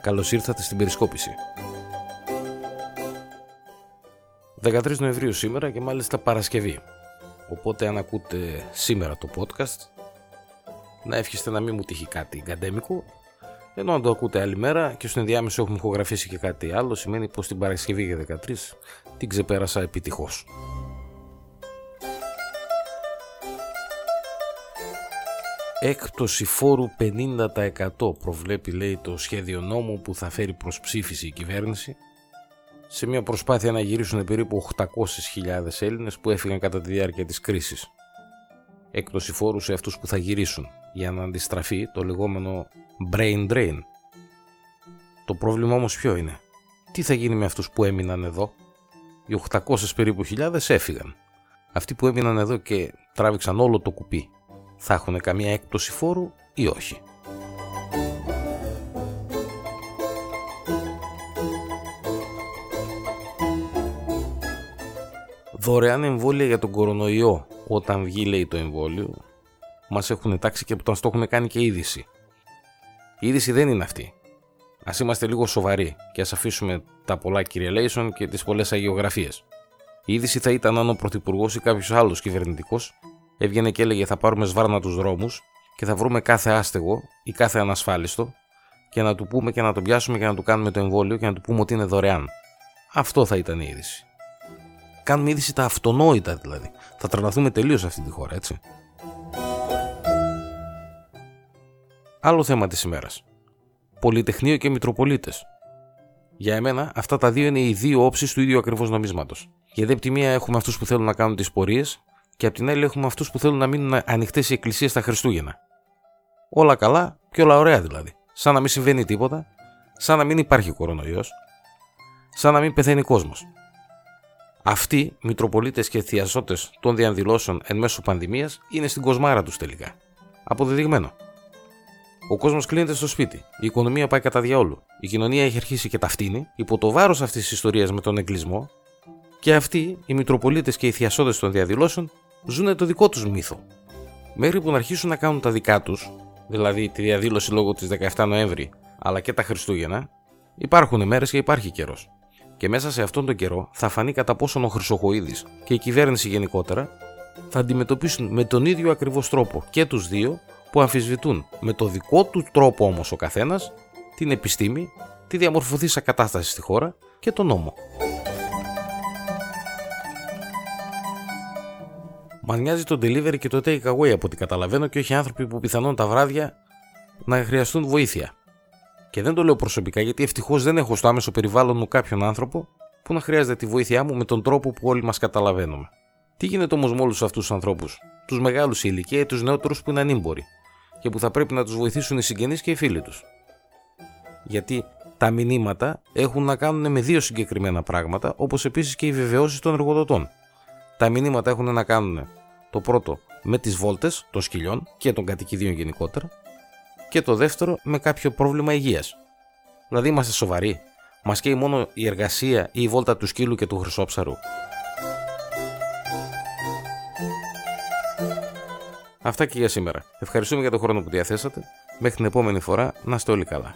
Καλώς ήρθατε στην περισκόπηση. 13 Νοεμβρίου σήμερα και μάλιστα Παρασκευή. Οπότε αν ακούτε σήμερα το podcast, να εύχεστε να μην μου τύχει κάτι γκαντέμικο, ενώ αν το ακούτε άλλη μέρα και στο ενδιάμεσο έχουμε ηχογραφήσει και κάτι άλλο, σημαίνει πως την Παρασκευή για 13 την ξεπέρασα επιτυχώς. Έκπτωση φόρου 50% προβλέπει λέει το σχέδιο νόμου που θα φέρει προς ψήφιση η κυβέρνηση σε μια προσπάθεια να γυρίσουν περίπου 800.000 Έλληνες που έφυγαν κατά τη διάρκεια της κρίσης. Έκπτωση φόρου σε αυτούς που θα γυρίσουν για να αντιστραφεί το λεγόμενο brain drain. Το πρόβλημα όμως ποιο είναι; Τι θα γίνει με αυτούς που έμειναν εδώ; Οι 800 περίπου χιλιάδες έφυγαν. Αυτοί που έμειναν εδώ και τράβηξαν όλο το κουπί θα έχουν καμία έκπτωση φόρου ή όχι. Δωρεάν εμβόλια για τον κορονοϊό όταν βγει λέει το εμβόλιο μας έχουν τάξει και που το έχουν κάνει και είδηση. Η είδηση δεν είναι αυτή. Ας είμαστε λίγο σοβαροί και ας αφήσουμε τα πολλά κυριελέησον και τις πολλές αγιογραφίες. Η είδηση θα ήταν αν ο Πρωθυπουργός ή κάποιος άλλος κυβερνητικός έβγαινε και έλεγε θα πάρουμε σβάρνα τους δρόμους και θα βρούμε κάθε άστεγο ή κάθε ανασφάλιστο και να του πούμε και να τον πιάσουμε και να του κάνουμε το εμβόλιο και να του πούμε ότι είναι δωρεάν. Αυτό θα ήταν η είδηση. Κάνουμε είδηση τα αυτονόητα δηλαδή. Θα τρελαθούμε τελείως αυτή τη χώρα, έτσι. Άλλο θέμα της ημέρας. Πολυτεχνείο και Μητροπολίτες. Για εμένα, αυτά τα δύο είναι οι δύο όψεις του ίδιου ακριβώς νομίσματος. Γιατί από τη μία έχουμε αυτούς που θέλουν να κάνουν τις πορείες και απ' την άλλη έχουμε αυτούς που θέλουν να μείνουν ανοιχτές οι εκκλησίες τα Χριστούγεννα. Όλα καλά και όλα ωραία δηλαδή. Σαν να μην συμβαίνει τίποτα, σαν να μην υπάρχει κορονοϊός, σαν να μην πεθαίνει κόσμος. Αυτοί, Μητροπολίτες και θειασότες των διαδηλώσεων εν μέσω πανδημίας, είναι στην κοσμάρα τους τελικά. Αποδεδειγμένο. Ο κόσμος κλείνεται στο σπίτι. Η οικονομία πάει κατά διαόλου. Η κοινωνία έχει αρχίσει και ταυτίνει υπό το βάρος αυτής της ιστορίας με τον εγκλισμό. Και αυτοί, οι Μητροπολίτες και οι θειασότες των διαδηλώσεων, ζουν το δικό τους μύθο. Μέχρι που να αρχίσουν να κάνουν τα δικά τους, δηλαδή τη διαδήλωση λόγω της 17 Νοέμβρη, αλλά και τα Χριστούγεννα, υπάρχουν μέρες και υπάρχει καιρός. Και μέσα σε αυτόν τον καιρό θα φανεί κατά πόσον ο Χρυσοχοίδης και η κυβέρνηση γενικότερα θα αντιμετωπίσουν με τον ίδιο ακριβώς τρόπο και τους δύο που αμφισβητούν με το δικό του τρόπο όμως ο καθένας την επιστήμη, τη διαμορφωθήσα κατάσταση στη χώρα και τον νόμο. Μα νοιάζει το delivery και το take away από ό,τι καταλαβαίνω και όχι άνθρωποι που πιθανόν τα βράδια να χρειαστούν βοήθεια. Και δεν το λέω προσωπικά γιατί ευτυχώς δεν έχω στο άμεσο περιβάλλον μου κάποιον άνθρωπο που να χρειάζεται τη βοήθειά μου με τον τρόπο που όλοι μας καταλαβαίνουμε. Τι γίνεται όμως με όλους αυτούς τους ανθρώπους, τους μεγάλους σε ηλικία ή τους νεότερους που είναι ανήμποροι και που θα πρέπει να τους βοηθήσουν οι συγγενείς και οι φίλοι τους; Γιατί τα μηνύματα έχουν να κάνουν με δύο συγκεκριμένα πράγματα, όπως επίσης και οι βεβαιώσεις των εργοδοτών. Τα μηνύματα έχουν να κάνουν το πρώτο με τις βόλτες των σκυλιών και των κατοικιδίων γενικότερα και το δεύτερο με κάποιο πρόβλημα υγείας. Δηλαδή είμαστε σοβαροί. Μας καίει μόνο η εργασία ή η βόλτα του σκύλου και του χρυσόψαρου. Αυτά και για σήμερα. Ευχαριστούμε για τον χρόνο που διαθέσατε. Μέχρι την επόμενη φορά να είστε όλοι καλά.